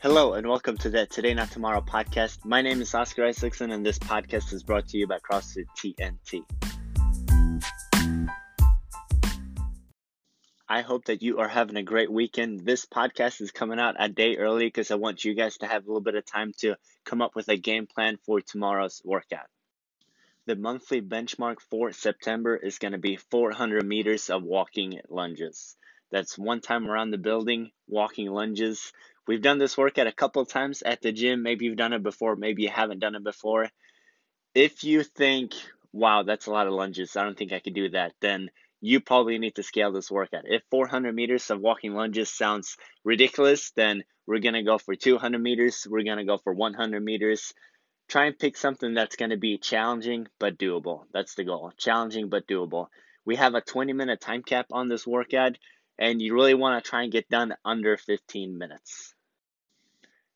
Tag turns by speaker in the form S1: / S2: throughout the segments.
S1: Hello and welcome to the Today Not Tomorrow podcast. My name is Oscar Isaacson and this podcast is brought to you by CrossFit TNT. I hope that you are having a great weekend. This podcast is coming out a day early because I want you guys to have a little bit of time to come up with a game plan for tomorrow's workout. The monthly benchmark for September is going to be 400 meters of walking lunges. That's one time around the building, walking lunges. We've done this workout a couple times at the gym. Maybe you've done it before, maybe you haven't done it before. If you think, wow, that's a lot of lunges, I don't think I could do that, then you probably need to scale this workout. If 400 meters of walking lunges sounds ridiculous, then we're going to go for 200 meters. We're going to go for 100 meters. Try and pick something that's going to be challenging but doable. That's the goal. Challenging but doable. We have a 20 minute time cap on this workout, and you really want to try and get done under 15 minutes.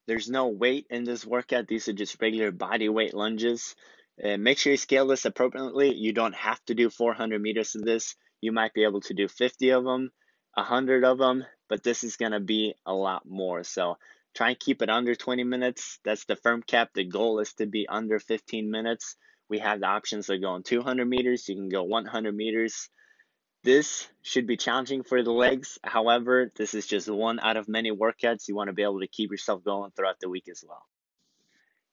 S1: There's no weight in this workout. These are just regular body weight lunges. And make sure you scale this appropriately. You don't have to do 400 meters of this. You might be able to do 50 of them, 100 of them, but this is going to be a lot more. So try and keep it under 20 minutes. That's the firm cap. The goal is to be under 15 minutes. We have the options of going 200 meters. You can go 100 meters. This should be challenging for the legs. However, this is just one out of many workouts. You want to be able to keep yourself going throughout the week as well.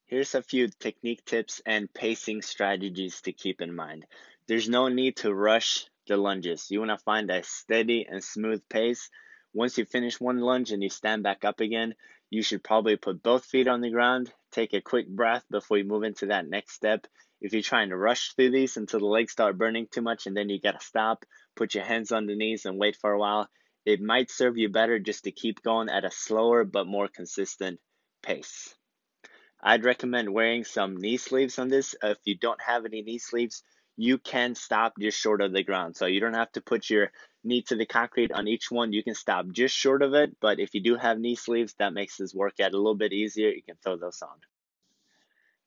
S1: Here's a few technique tips and pacing strategies to keep in mind. There's no need to rush the lunges. You want to find a steady and smooth pace. Once you finish one lunge and you stand back up again, you should probably put both feet on the ground, take a quick breath before you move into that next step. If you're trying to rush through these until the legs start burning too much and then you got to stop, put your hands on the knees and wait for a while, it might serve you better just to keep going at a slower but more consistent pace. I'd recommend wearing some knee sleeves on this. If you don't have any knee sleeves, you can stop just short of the ground. So you don't have to put your knee to the concrete on each one. You can stop just short of it. But if you do have knee sleeves, that makes this workout a little bit easier. You can throw those on.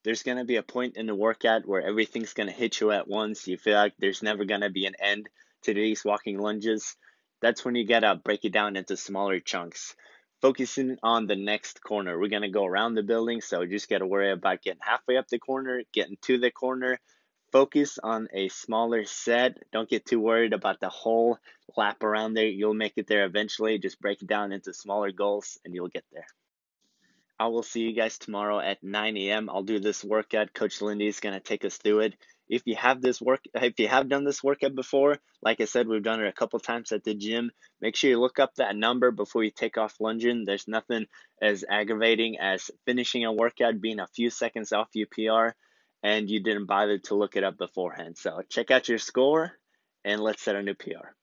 S1: There's going to be a point in the workout where everything's going to hit you at once. You feel like there's never going to be an end to these walking lunges. That's when you got to break it down into smaller chunks. Focusing on the next corner. We're going to go around the building, so just got to worry about getting halfway up the corner, getting to the corner, Focus on a smaller set. Don't get too worried about the whole lap around there. You'll make it there eventually. Just break it down into smaller goals and you'll get there. I will see you guys tomorrow at 9 a.m. I'll do this workout. Coach Lindy is going to take us through it. If you have this work, if you have done this workout before, like I said, we've done it a couple times at the gym. Make sure you look up that number before you take off lunging. There's nothing as aggravating as finishing a workout being a few seconds off your PR and you didn't bother to look it up beforehand. So check out your score and let's set a new PR.